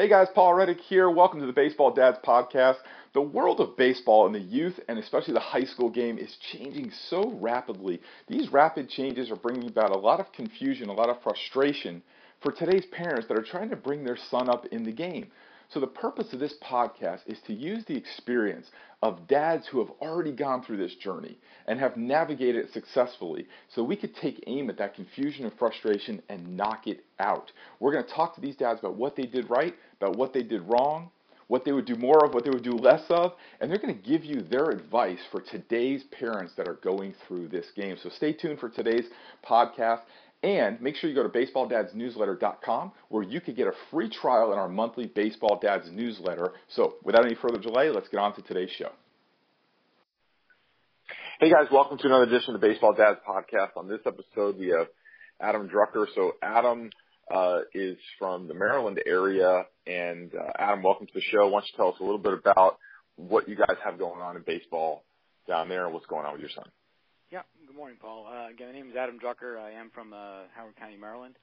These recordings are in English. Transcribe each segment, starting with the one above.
Hey guys, Paul Reddick here. Welcome to the Baseball Dads Podcast. The world of baseball and the youth, and especially the high school game, is changing so rapidly. These rapid changes are bringing about a lot of confusion, a lot of frustration for today's parents that are trying to bring their son up in the game. So, the purpose of this podcast is to use the experience of dads who have already gone through this journey and have navigated it successfully so we could take aim at that confusion and frustration and knock it out. We're going to talk to these dads about what they did right, about what they did wrong, what they would do more of, what they would do less of, and they're going to give you their advice for today's parents that are going through this game. So stay tuned for today's podcast. And make sure you go to baseballdadsnewsletter.com where you can get a free trial in our monthly Baseball Dads newsletter. So, without any further delay, let's get on to today's show. Hey guys, welcome to another edition of the Baseball Dads podcast. On this episode, we have Adam Drucker. So, Adam uh, is from the Maryland area. And uh, Adam, welcome to the show. Why don't you tell us a little bit about what you guys have going on in baseball down there and what's going on with your son? Yeah. Good morning, Paul. Uh, again, my name is Adam Drucker. I am from uh, Howard County, Maryland.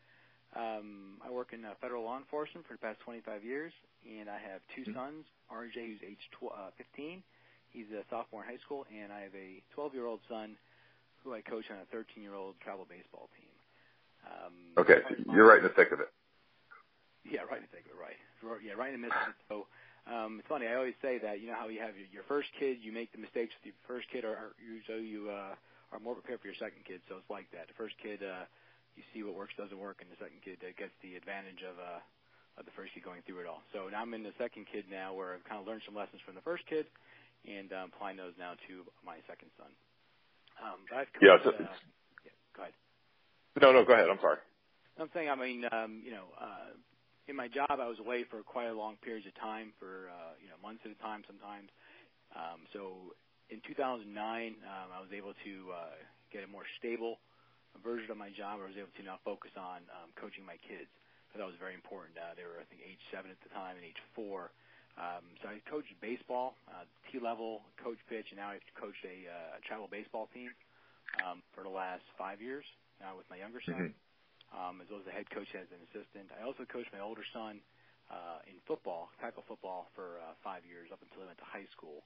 Um, I work in uh, federal law enforcement for the past 25 years, and I have 2 mm-hmm. sons. RJ, who's age tw- uh, 15, he's a sophomore in high school, and I have a 12-year-old son who I coach on a 13-year-old travel baseball team. Um, okay, you're right in the thick of it. Yeah, right in the thick of it. Right. Yeah, right in the midst of it. So um, it's funny. I always say that you know how you have your, your first kid, you make the mistakes with your first kid, or, or you, so you. Uh, are more prepared for your second kid. So it's like that. The first kid, uh, you see what works, doesn't work, and the second kid uh, gets the advantage of uh, of the first kid going through it all. So now I'm in the second kid now, where I've kind of learned some lessons from the first kid, and um, applying those now to my second son. Um, but I've yeah, so, uh, yeah, go ahead. No, no, go ahead. I'm sorry. I'm saying, I mean, um, you know, uh, in my job, I was away for quite a long periods of time, for uh, you know, months at a time sometimes. Um, so in 2009, um, I was able to uh, get a more stable version of my job. I was able to now focus on um, coaching my kids. So that was very important. Uh, they were, I think, age seven at the time and age four. Um, so I coached baseball, uh, T-level, coach pitch, and now I've coached a uh, travel baseball team um, for the last five years now with my younger son, mm-hmm. um, as well as the head coach as an assistant. I also coached my older son uh, in football, tackle football, for uh, five years up until he went to high school.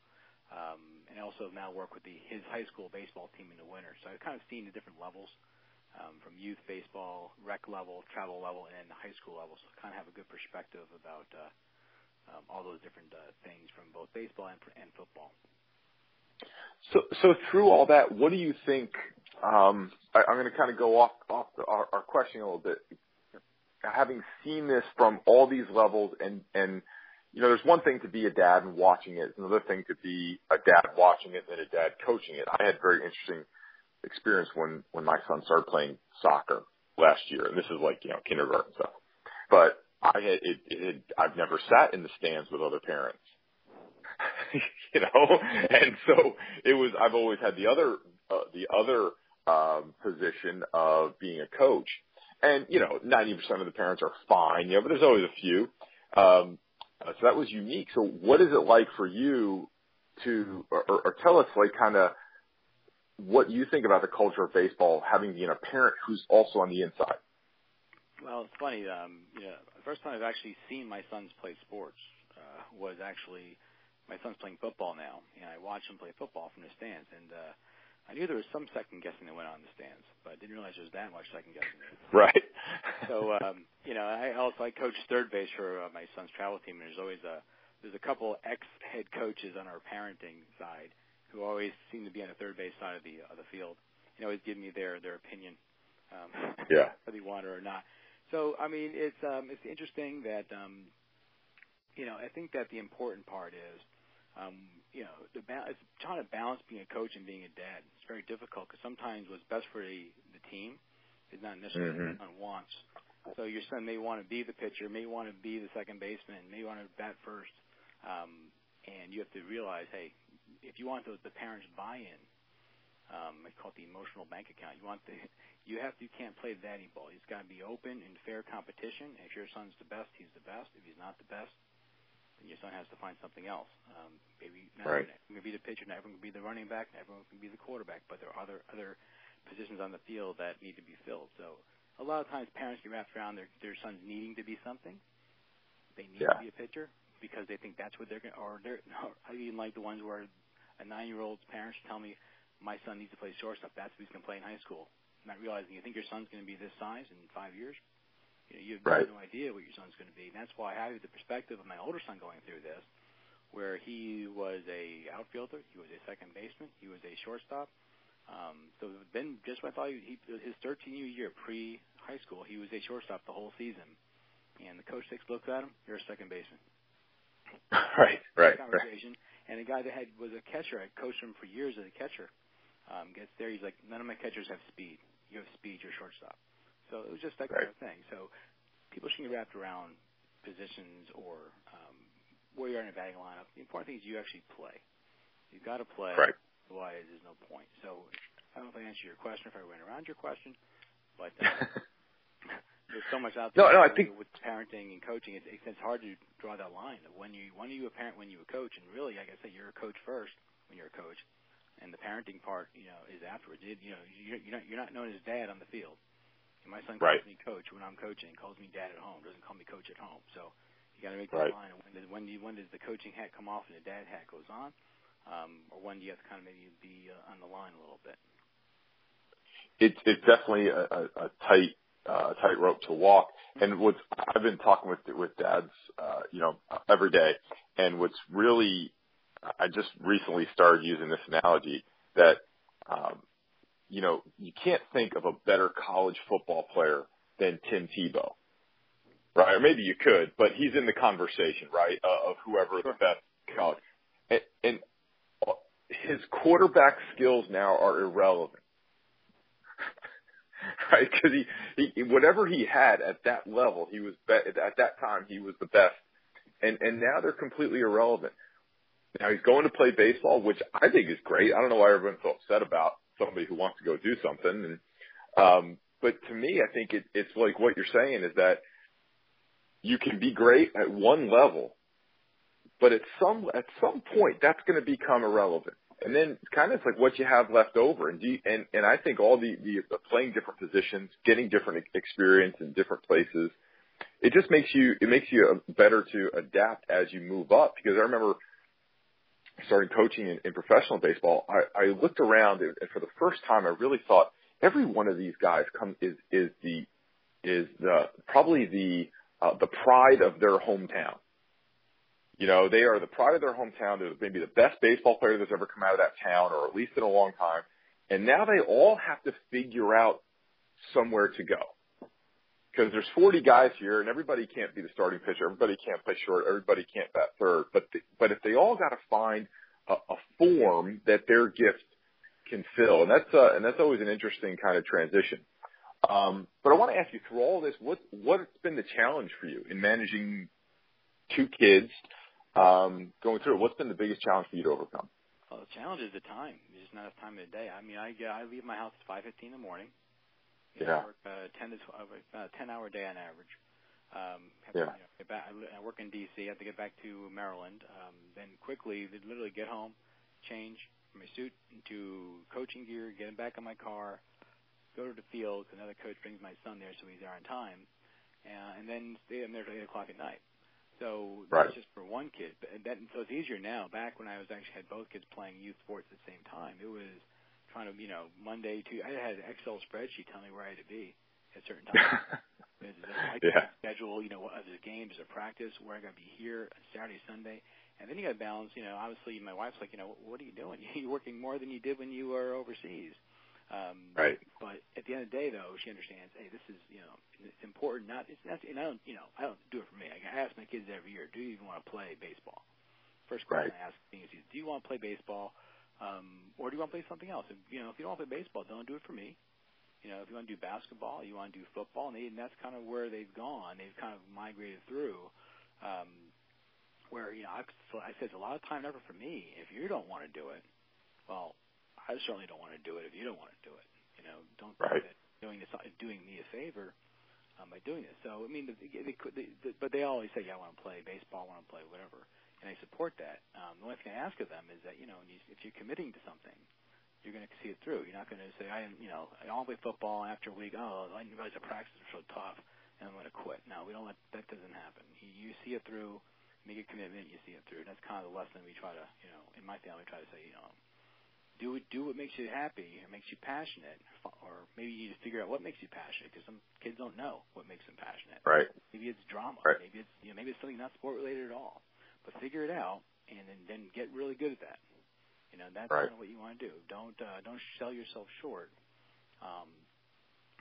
Um, and also now work with the, his high school baseball team in the winter. So I've kind of seen the different levels um, from youth baseball, rec level, travel level, and high school level. So I kind of have a good perspective about uh, um, all those different uh, things from both baseball and, and football. So, so through all that, what do you think? Um, I, I'm going to kind of go off off the, our, our question a little bit. Having seen this from all these levels and and you know, there's one thing to be a dad and watching it. Another thing to be a dad watching it and a dad coaching it. I had very interesting experience when, when my son started playing soccer last year. And this is like, you know, kindergarten stuff. But I had, it, it, I've never sat in the stands with other parents. you know, and so it was, I've always had the other, uh, the other, um, position of being a coach. And, you know, 90% of the parents are fine, you know, but there's always a few. Um, uh, so that was unique. So what is it like for you to, or, or tell us like kind of what you think about the culture of baseball having been a parent who's also on the inside? Well, it's funny. Um, you know, the first time I've actually seen my sons play sports uh, was actually my son's playing football now, and I watched him play football from the stands. And uh, I knew there was some second guessing that went on in the stands, but I didn't realize there was that much second guessing. Right. so um, you know, I also I coach third base for uh, my son's travel team, and there's always a there's a couple ex head coaches on our parenting side who always seem to be on the third base side of the of the field and always give me their their opinion, um, yeah, whether you want it or not. So I mean, it's um, it's interesting that um, you know I think that the important part is um, you know, the ba- it's trying to balance being a coach and being a dad. It's very difficult because sometimes what's best for the, the team is not necessarily mm-hmm. what son wants. So your son may want to be the pitcher, may want to be the second baseman, may want to bat first, um, and you have to realize, hey, if you want those, the parents' buy-in, um, I call it the emotional bank account. You want the, you have to, you can't play daddy ball. It's got to be open and fair competition. If your son's the best, he's the best. If he's not the best, then your son has to find something else. Um, maybe not right. everyone can be the pitcher, not everyone can be the running back, not everyone can be the quarterback, but there are other other positions on the field that need to be filled. So a lot of times parents get wrapped around their their sons needing to be something. they need yeah. to be a pitcher because they think that's what they're going. to Or they're. Or I even like the ones where a nine-year-old's parents tell me my son needs to play shortstop. That's what he's going to play in high school. Not realizing you think your son's going to be this size in five years. You have right. no idea what your son's going to be. And that's why I have the perspective of my older son going through this, where he was a outfielder, he was a second baseman, he was a shortstop. Um, so then, just when I thought he, he his 13 year pre high school, he was a shortstop the whole season. And the coach takes a look at him. You're a second baseman. right, right, conversation. Right. And a guy that had was a catcher, I coached him for years as a catcher. Um, gets there, he's like, none of my catchers have speed. You have speed, you're shortstop. So it was just that kind of thing. So people shouldn't get wrapped around positions or um, where you are in a batting lineup. The important thing is you actually play. You've got to play. Right. Otherwise, there's no point. So I don't know if I answered your question, if I went around your question, but uh, there's so much out there. No, no, I think with parenting and coaching, it's, it's hard to draw that line of when you when are you a parent, when you a coach, and really, like I said, you're a coach first when you're a coach, and the parenting part, you know, is afterwards. You know, you're not you're not known as dad on the field. And my son calls right. me coach when I'm coaching. Calls me dad at home. Doesn't call me coach at home. So you got to make right. that line. When does when, do you, when does the coaching hat come off and the dad hat goes on? Um, or when do you have to kind of maybe be uh, on the line a little bit? It's it's definitely a, a, a tight uh, tightrope to walk. And what's I've been talking with with dads, uh, you know, every day. And what's really I just recently started using this analogy that, um, you know, you can't think of a better college football player than Tim Tebow, right? Or maybe you could, but he's in the conversation, right, uh, of whoever the best college. And, and his quarterback skills now are irrelevant. right? Because he, he, whatever he had at that level, he was be- at that time he was the best, and and now they're completely irrelevant. Now he's going to play baseball, which I think is great. I don't know why everyone's so upset about somebody who wants to go do something. And, um, but to me, I think it, it's like what you're saying is that you can be great at one level, but at some at some point that's going to become irrelevant. And then kind of it's like what you have left over. And do you, and and I think all the, the the playing different positions, getting different experience in different places, it just makes you it makes you better to adapt as you move up. Because I remember starting coaching in, in professional baseball, I, I looked around and for the first time, I really thought every one of these guys come is is the is the probably the uh, the pride of their hometown. You know, they are the pride of their hometown. They're maybe the best baseball player that's ever come out of that town, or at least in a long time. And now they all have to figure out somewhere to go. Because there's 40 guys here, and everybody can't be the starting pitcher. Everybody can't play short. Everybody can't bat third. But the, but if they all got to find a, a form that their gift can fill, and that's uh, and that's always an interesting kind of transition. Um, but I want to ask you, through all this, what what's been the challenge for you in managing two kids um, going through it, what's been the biggest challenge for you to overcome? Well, the challenge is the time. There's just not enough time in the day. I mean, I I leave my house at 5:15 in the morning. Yeah. I work uh, 10 to 12, uh, 10 hour day on average. Um, have yeah. To, you know, get back, I work in D.C. I have to get back to Maryland. Um, then quickly, they literally get home, change my suit into coaching gear, get him back in my car, go to the field. Another coach brings my son there, so he's there on time, uh, and then stay. I'm there till eight o'clock at night. So right. that's just for one kid. But that, so it's easier now. Back when I was actually had both kids playing youth sports at the same time, it was trying to, you know, Monday to I had an Excel spreadsheet telling me where I had to be at certain times. I yeah. schedule, you know, what other games or practice, where I got to be here on Saturday, Sunday, and then you got to balance. You know, obviously my wife's like, you know, what are you doing? You're working more than you did when you were overseas. Um, right. But at the end of the day, though, she understands. Hey, this is you know it's important. Not it's not. And I don't you know I don't do it for me. I ask my kids every year, do you even want to play baseball? First question right. I ask things is, do you want to play baseball, um, or do you want to play something else? If, you know, if you don't want to play baseball, don't do it for me. You know, if you want to do basketball, you want to do football, and, they, and that's kind of where they've gone. They've kind of migrated through. Um, where you know, I've, I said it's a lot of time and effort for me. If you don't want to do it, well, I certainly don't want to do it if you don't want to do it. You know, don't right. think that doing this doing me a favor um, by doing this. So I mean, the, they, they, the, but they always say, "Yeah, I want to play baseball, I want to play whatever," and I support that. Um, the only thing I ask of them is that you know, if you're committing to something, you're going to see it through. You're not going to say, "I, am you know, I don't play football." After a week, oh, I didn't realize the practices are so tough, and I'm going to quit. No, we don't let that doesn't happen. You, you see it through, make a commitment, you see it through. And that's kind of the lesson we try to, you know, in my family, we try to say, you know, do do what makes you happy, or makes you passionate, or maybe you need to figure out what makes you passionate because some kids don't know what makes them passionate. Right. Maybe it's drama. Right. Maybe it's you know maybe it's something not sport related at all. But figure it out and then, then get really good at that. You know that's right. kind of what you want to do. Don't uh, don't sell yourself short. Um,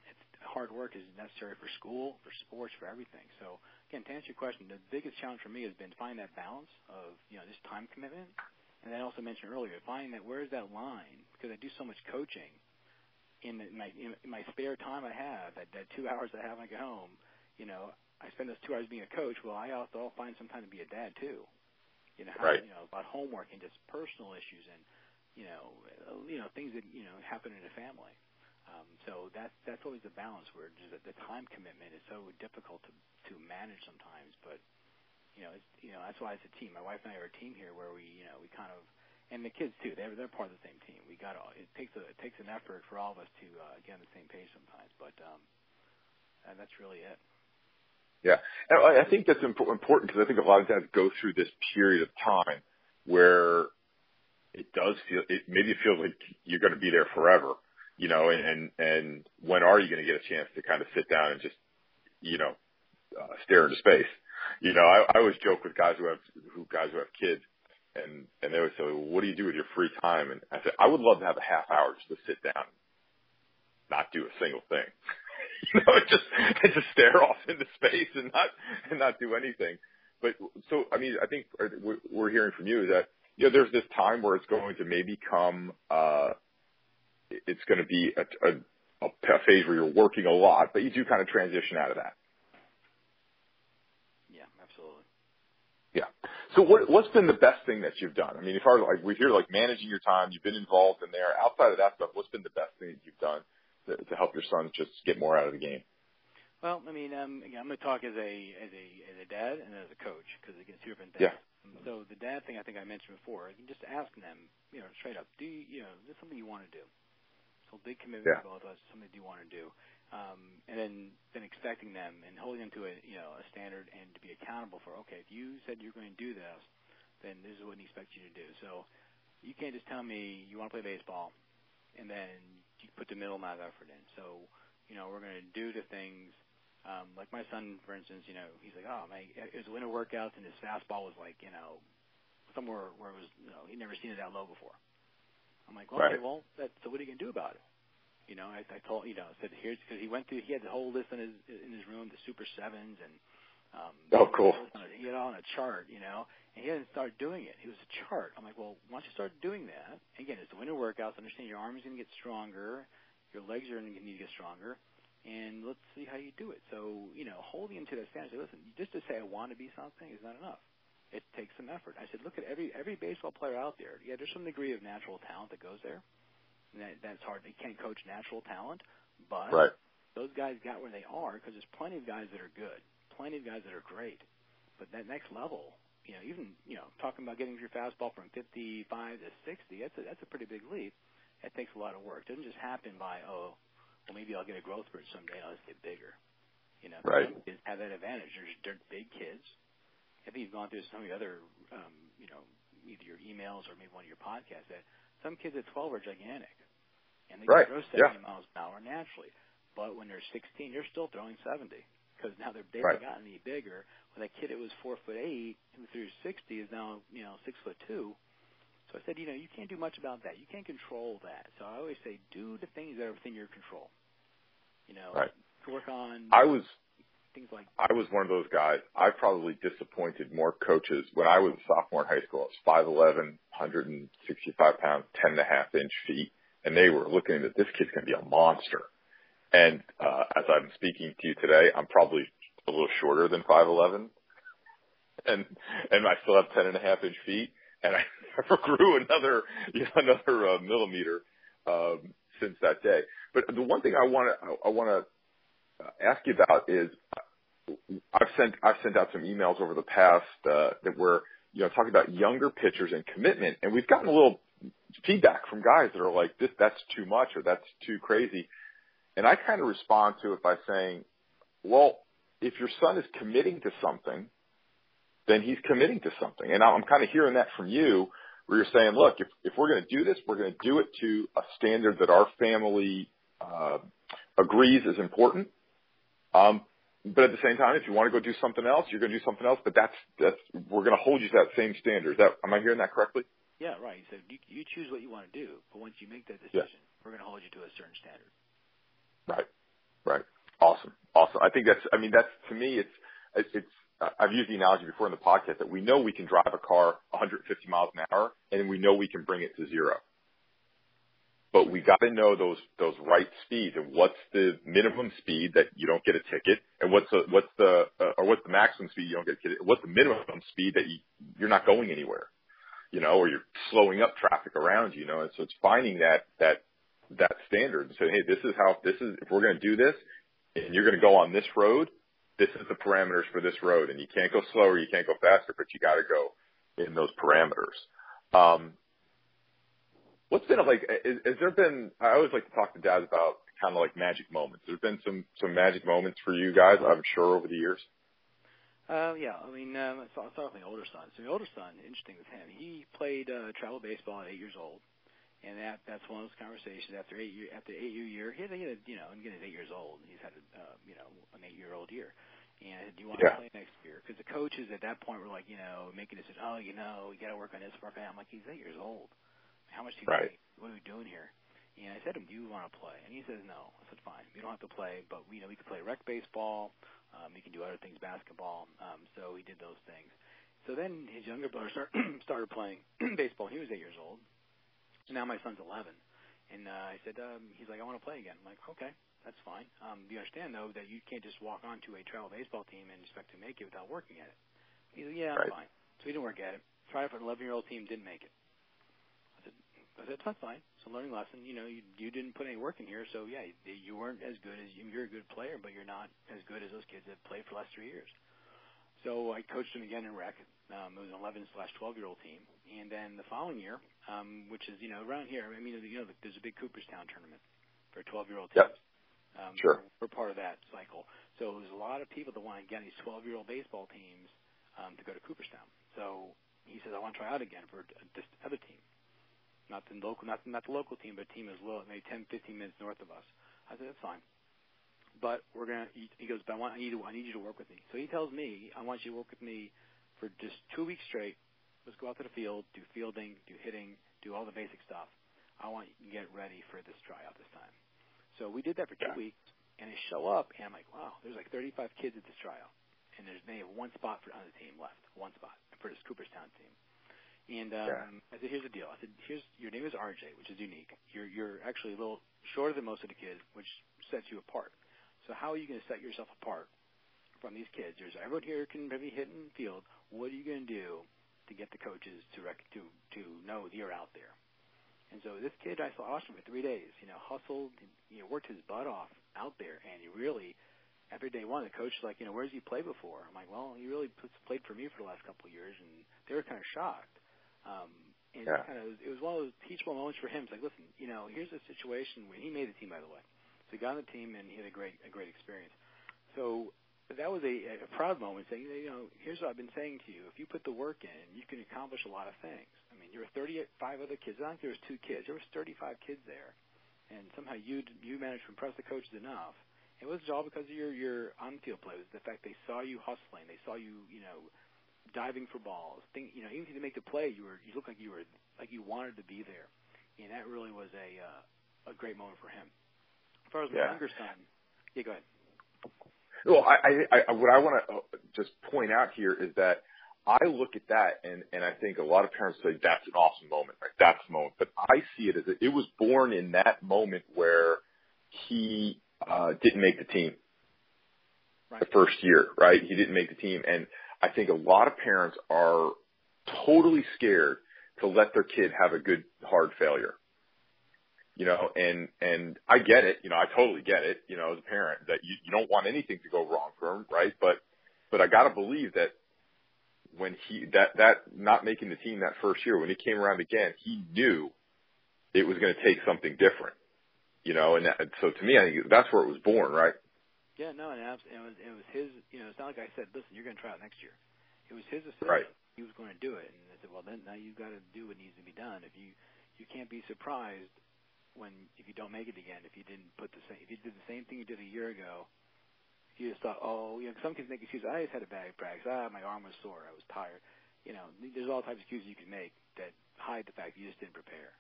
it's, hard work is necessary for school, for sports, for everything. So again, to answer your question, the biggest challenge for me has been to find that balance of you know this time commitment and I also mentioned earlier, finding that where's that line because I do so much coaching in my in my spare time I have that, that two hours I have when I get home. You know, I spend those two hours being a coach. Well, I also find some time to be a dad too. You know, how, right. you know about homework and just personal issues and you know you know things that you know happen in a family. Um, so that's that's always the balance where just the, the time commitment is so difficult to to manage sometimes, but you know, it's, you know, that's why it's a team. My wife and I are a team here, where we, you know, we kind of, and the kids too. They're they're part of the same team. We got all. It takes a it takes an effort for all of us to uh, get on the same page sometimes, but um, and that's really it. Yeah, and I think that's important because I think a lot of times go through this period of time where it does feel it maybe it feels like you're going to be there forever, you know, and and, and when are you going to get a chance to kind of sit down and just you know uh, stare into space? You know, I, I always joke with guys who have who guys who have kids, and and they always say, well, "What do you do with your free time?" And I said, "I would love to have a half hour just to sit down, not do a single thing, you know, just and just stare off into space and not and not do anything." But so, I mean, I think what we're hearing from you is that you know there's this time where it's going to maybe come, uh, it's going to be a, a a phase where you're working a lot, but you do kind of transition out of that. Yeah. Absolutely. Yeah. So what, what's been the best thing that you've done? I mean, if I like, we hear like managing your time, you've been involved in there. Outside of that stuff, what's been the best thing that you've done to, to help your sons just get more out of the game? Well, I mean, um, again, I'm going to talk as a as a as a dad and as a coach because it gets two different things. Yeah. So the dad thing, I think I mentioned before, you just ask them, you know, straight up, do you, you know, is this something you want to do? So big commitment yeah. for both of us, something you want to do um, and then then expecting them and holding them to a you know a standard and to be accountable for okay if you said you're going to do this then this is what we expect you to do so you can't just tell me you want to play baseball and then you put the middle amount of effort in. So you know we're going to do the things um, like my son for instance you know he's like oh my it was winter workouts and his fastball was like you know somewhere where it was you know he'd never seen it that low before. I'm like well right. okay well that so what are you going to do about it? You know, I, I told you know said here's because he went through he had the whole list in his in his room, the super sevens and um oh cool. He had it all on a chart, you know, and he didn't start doing it. He was a chart. I'm like, well, why don't you start doing that? Again, it's the winter workouts. Understand your arms are going to get stronger, your legs are going to need to get stronger, and let's see how you do it. So you know, holding him to that standard. Say, listen, just to say I want to be something is not enough. It takes some effort. I said, look at every every baseball player out there. Yeah, there's some degree of natural talent that goes there that, that's hard. They can't coach natural talent, but right. those guys got where they are because there's plenty of guys that are good, plenty of guys that are great. But that next level, you know, even you know, talking about getting your fastball from 55 to 60, that's a, that's a pretty big leap. That takes a lot of work. It doesn't just happen by oh, well maybe I'll get a growth spurt someday. I'll just get bigger. You know, right. some kids have that advantage. They're, they're big kids. I think you've gone through some of the other, um, you know, either your emails or maybe one of your podcasts that some kids at 12 are gigantic, and they right. can throw 70 yeah. miles an hour naturally. But when they're 16, they're still throwing 70 because now they're they right. gotten any bigger. When that kid that was four foot eight who threw 60 is now you know six foot two. So I said, you know, you can't do much about that. You can't control that. So I always say, do the things that are within your control. You know, right. work on. I was things like I was one of those guys. I probably disappointed more coaches when I was a sophomore in high school. I was 5'11", 165 pounds, ten and a half inch feet, and they were looking at this kid's going to be a monster. And uh, as I'm speaking to you today, I'm probably a little shorter than 5'11", and and I still have ten and a half inch feet, and I never grew another you know, another uh, millimeter um, since that day. But the one thing I want to I, want to ask you about is I've sent I've sent out some emails over the past uh, that were you know talking about younger pitchers and commitment, and we've gotten a little feedback from guys that are like this that's too much or that's too crazy, and I kind of respond to it by saying, well, if your son is committing to something, then he's committing to something. And I'm kind of hearing that from you, where you're saying, look, if if we're going to do this, we're going to do it to a standard that our family uh, agrees is important. Um, but at the same time, if you want to go do something else, you're going to do something else. But that's that's we're going to hold you to that same standard. Is that am I hearing that correctly? Yeah, right. So you, you choose what you want to do, but once you make that decision, yeah. we're going to hold you to a certain standard. Right. Right. Awesome. Awesome. I think that's. I mean, that's to me. It's it's. I've used the analogy before in the podcast that we know we can drive a car 150 miles an hour, and we know we can bring it to zero but we got to know those those right speeds and what's the minimum speed that you don't get a ticket, and what's the what's the uh, or what's the maximum speed you don't get a ticket. What's the minimum speed that you you're not going anywhere, you know, or you're slowing up traffic around you, you know. And so it's finding that that that standard and say, hey, this is how this is if we're going to do this, and you're going to go on this road, this is the parameters for this road, and you can't go slower, you can't go faster, but you got to go in those parameters. Um, What's been like? Is, has there been? I always like to talk to dads about kind of like magic moments. There's been some some magic moments for you guys, I'm sure, over the years. Uh, yeah, I mean, um, I'll start with my older son. So my older son, interesting with him, he played uh, travel baseball at eight years old, and that that's one of those conversations after eight year after eight year year. He had, he had you know, again, he's eight years old. He's had a uh, you know an eight year old year. And I said, do you want yeah. to play next year? Because the coaches at that point were like, you know, making a decision. Oh, you know, you got to work on this, work on that. I'm like, he's eight years old. How much do you right. What are we doing here? And I said to him, do you want to play? And he says, no. I said, fine. We don't have to play, but we you know we can play rec baseball. Um, we can do other things, basketball. Um, so he did those things. So then his younger brother start, started playing baseball. He was eight years old. And now my son's 11. And uh, I said, um, he's like, I want to play again. I'm like, okay, that's fine. Um, you understand, though, that you can't just walk onto a travel baseball team and expect to make it without working at it. He said, yeah, I'm right. fine. So he didn't work at it. Tried it for an 11 year old team, didn't make it. I said, that's fine. It's a learning lesson. You know, you, you didn't put any work in here, so yeah, you weren't as good as you're a good player, but you're not as good as those kids that played for the last three years. So I coached him again in rec. Um, it was an 11 slash 12 year old team, and then the following year, um, which is you know around here, I mean, you know, there's a big Cooperstown tournament for 12 year old teams. Yep. Um, sure. We're, part of that cycle. So there's a lot of people that want to get these 12 year old baseball teams um, to go to Cooperstown. So he says, I want to try out again for this other team not the local, not not the local team, but a team as low, maybe 10, 15 minutes north of us. I said that's fine, but we're gonna. He goes, but I want I need to, I need you to work with me. So he tells me, I want you to work with me for just two weeks straight. Let's go out to the field, do fielding, do hitting, do all the basic stuff. I want you to get ready for this tryout this time. So we did that for two yeah. weeks, and I show up, and I'm like, wow, there's like 35 kids at this tryout, and there's they have one spot for on the team left, one spot for this Cooperstown team. And um, yeah. I said, here's the deal. I said, here's your name is RJ, which is unique. You're you're actually a little shorter than most of the kids, which sets you apart. So how are you going to set yourself apart from these kids? There's everyone here can maybe hit in field. What are you going to do to get the coaches to rec- to to know that you're out there? And so this kid, I saw Austin for three days. You know, hustled, you know, worked his butt off out there, and he really after day one, the coach was like, you know, where's he played before? I'm like, well, he really played for me for the last couple of years, and they were kind of shocked. Um, and yeah. kind of it was one of those teachable moments for him. It's like, listen, you know, here's a situation where he made the team, by the way. So he got on the team and he had a great a great experience. So that was a, a proud moment, saying, you know, here's what I've been saying to you: if you put the work in, you can accomplish a lot of things. I mean, there were 35 other kids. I think there was two kids. There was 35 kids there, and somehow you you managed to impress the coaches enough. It was all because of your your on-field play. It was the fact they saw you hustling, they saw you, you know, diving for balls. Think, you know, even if you didn't make the play, you were you looked like you were like you wanted to be there, and that really was a uh, a great moment for him. As far as yeah. younger son, yeah, go ahead. Well, I, I, I what I want to uh, just point out here is that I look at that and and I think a lot of parents say that's an awesome moment, right? That's the moment, but I see it as a, it was born in that moment where he uh, didn't make the team right. the first year, right? He didn't make the team, and I think a lot of parents are totally scared to let their kid have a good hard failure. You know, and and I get it. You know, I totally get it. You know, as a parent, that you, you don't want anything to go wrong for him, right? But but I got to believe that when he that that not making the team that first year, when he came around again, he knew it was going to take something different. You know, and that, so to me, I think that's where it was born, right? Yeah, no, and it was it was his. You know, it's not like I said, listen, you're going to try out next year. It was his decision. Right. He was going to do it, and I said, well, then now you've got to do what needs to be done. If you you can't be surprised when if you don't make it again. If you didn't put the same, if you did the same thing you did a year ago, you just thought, oh, you know, some kids make excuses. I just had a bad practice. Ah, my arm was sore. I was tired. You know, there's all types of excuses you can make that hide the fact you just didn't prepare.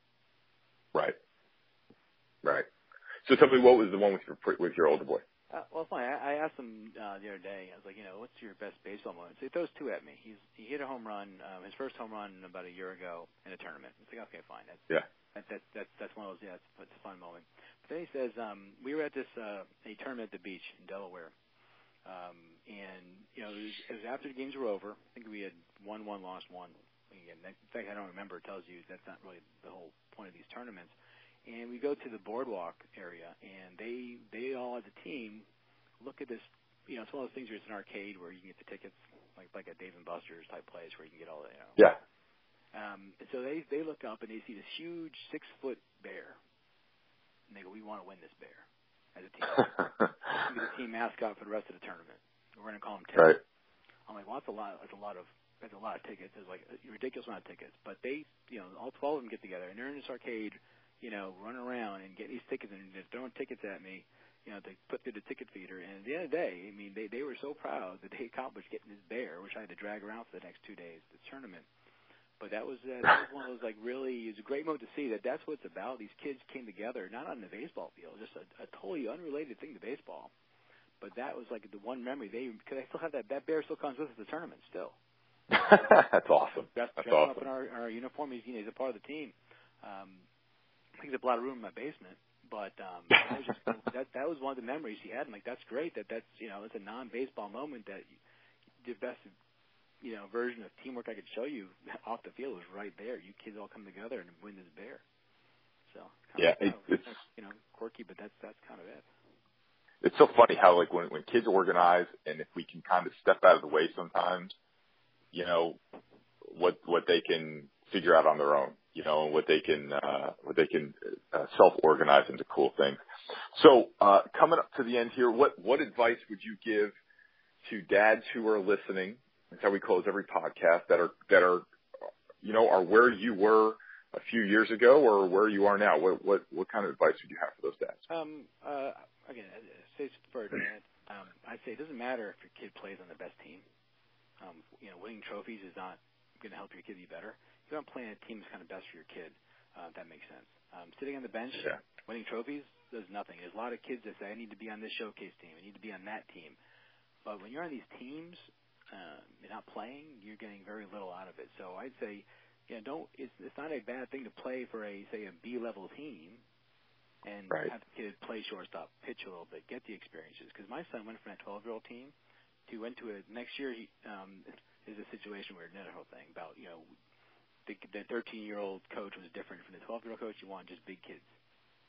Right. Right. So tell me, what was the one with your with your older boy? Uh, well, fine. I, I asked him uh, the other day. I was like, you know, what's your best baseball moment? So he throws two at me. He's he hit a home run, um, his first home run about a year ago in a tournament. It's like, okay, fine. That's, yeah. That, that, that, that's one of those. Yeah, it's, it's a fun moment. But then he says, um, we were at this uh, a tournament at the beach in Delaware, um, and you know, it was, it was after the games were over. I think we had won one, lost one. Again, in fact, I don't remember. It tells you that's not really the whole point of these tournaments. And we go to the boardwalk area, and they they all as a team look at this. You know, it's one of those things where it's an arcade where you can get the tickets, like like a Dave and Buster's type place where you can get all the. You know, yeah. Um, so they they look up and they see this huge six foot bear, and they go, "We want to win this bear as a team. be the team mascot for the rest of the tournament. We're going to call him Ted." Right. I'm like, "Well, that's a lot. That's a lot of that's a lot of tickets. It's like a ridiculous amount of tickets." But they, you know, all 12 of them get together and they're in this arcade, you know, running around and getting these tickets and they're throwing tickets at me you know, to put through the ticket feeder. And at the end of the day, I mean, they they were so proud that they accomplished getting this bear, which I had to drag around for the next two days, the tournament. But that was uh, that was one of those like really it was a great moment to see that that's what it's about. These kids came together, not on the baseball field, just a, a totally unrelated thing to baseball. But that was like the one memory they because I still have that that bear still comes with us the tournament still. that's awesome. Dressed, that's dressed awesome. up in our, our uniform, he's you know he's a part of the team. Um, takes up a lot of room in my basement. But um, that, was just, that that was one of the memories he had. I'm like, that's great. That that's you know, it's a non-baseball moment that the best you know version of teamwork I could show you off the field was right there. You kids all come together and win this bear. So yeah, of, it, it's you know quirky, but that's that's kind of it. It's so funny how like when when kids organize and if we can kind of step out of the way sometimes, you know, what what they can figure out on their own you know, what they can, uh, what they can uh, self-organize into cool things. So, uh, coming up to the end here, what, what advice would you give to dads who are listening? That's how we close every podcast that are, that are, you know, are where you were a few years ago or where you are now. What, what, what kind of advice would you have for those dads? Um, uh, again, say for a dad, um, I'd say it doesn't matter if your kid plays on the best team. Um, you know, winning trophies is not going to help your kid be better you don't play a team that's kind of best for your kid. Uh, if that makes sense. Um, sitting on the bench, yeah. winning trophies does nothing. There's a lot of kids that say, I need to be on this showcase team. I need to be on that team. But when you're on these teams, uh, you're not playing, you're getting very little out of it. So I'd say, you know, don't. It's, it's not a bad thing to play for a say a B level team, and right. have the kid play shortstop, pitch a little bit, get the experiences. Because my son went from that 12 year old team to went to a next year. He um, is a situation where another whole thing about you know the the 13 year old coach was different from the 12 year old coach. You want just big kids.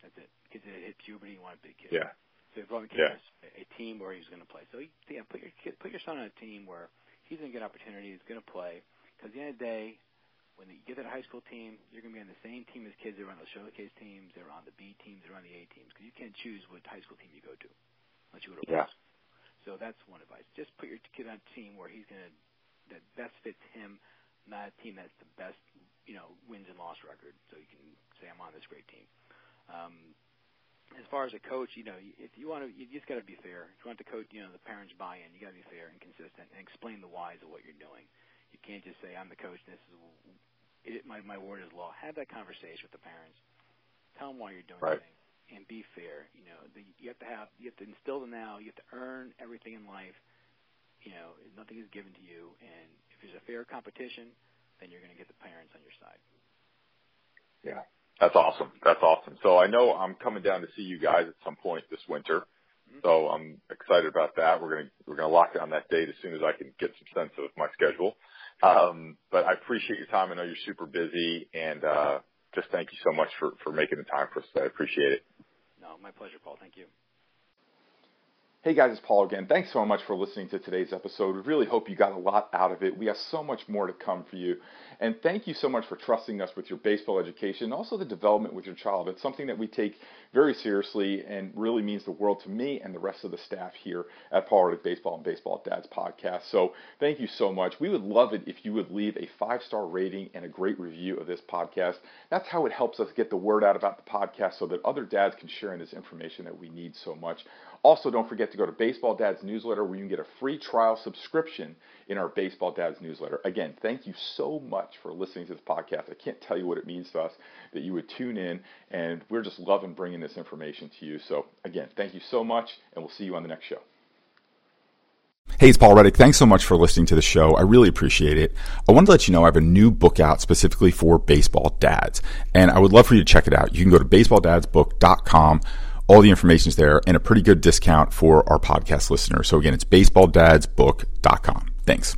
That's it. Kids that hit puberty, you want big kids. Yeah. So brought yeah. a, a team where he was going to play. So yeah, put your kid, put your son on a team where he's going to get opportunities, he's going to play. Because at the end of the day, when you get that high school team, you're going to be on the same team as kids that are on those showcase teams, they're on the B teams, they're on the A teams. Because you can't choose what high school team you go to, unless you go to. Yeah. So that's one advice. Just put your kid on a team where he's going to that best fits him, not a team that's the best you know, wins and loss record, so you can say I'm on this great team. Um, as far as a coach, you know, if you want to, you just got to be fair. If you want the coach, you know, the parents buy in, you got to be fair and consistent and explain the whys of what you're doing. You can't just say I'm the coach. This is it, my my word is law. Have that conversation with the parents. Tell them why you're doing right. things and be fair. You know, the, you have to have you have to instill the now. You have to earn everything in life. You know, nothing is given to you, and if there's a fair competition, then you're going to get the parents on your side. Yeah, that's awesome. That's awesome. So I know I'm coming down to see you guys at some point this winter. Mm-hmm. So I'm excited about that. We're gonna we're gonna lock down that date as soon as I can get some sense of my schedule. Um, but I appreciate your time. I know you're super busy, and uh, just thank you so much for for making the time for us. I appreciate it. No, my pleasure, Paul. Thank you. Hey guys, it's Paul again. Thanks so much for listening to today's episode. We really hope you got a lot out of it. We have so much more to come for you. And thank you so much for trusting us with your baseball education and also the development with your child. It's something that we take very seriously and really means the world to me and the rest of the staff here at Paul Baseball and Baseball Dads podcast. So thank you so much. We would love it if you would leave a five star rating and a great review of this podcast. That's how it helps us get the word out about the podcast so that other dads can share in this information that we need so much. Also, don't forget to go to Baseball Dad's newsletter where you can get a free trial subscription in our Baseball Dad's newsletter. Again, thank you so much for listening to this podcast. I can't tell you what it means to us that you would tune in, and we're just loving bringing this information to you. So, again, thank you so much, and we'll see you on the next show. Hey, it's Paul Reddick. Thanks so much for listening to the show. I really appreciate it. I wanted to let you know I have a new book out specifically for baseball dads, and I would love for you to check it out. You can go to baseballdadsbook.com all the information is there and a pretty good discount for our podcast listeners. So again, it's baseballdadsbook.com. Thanks.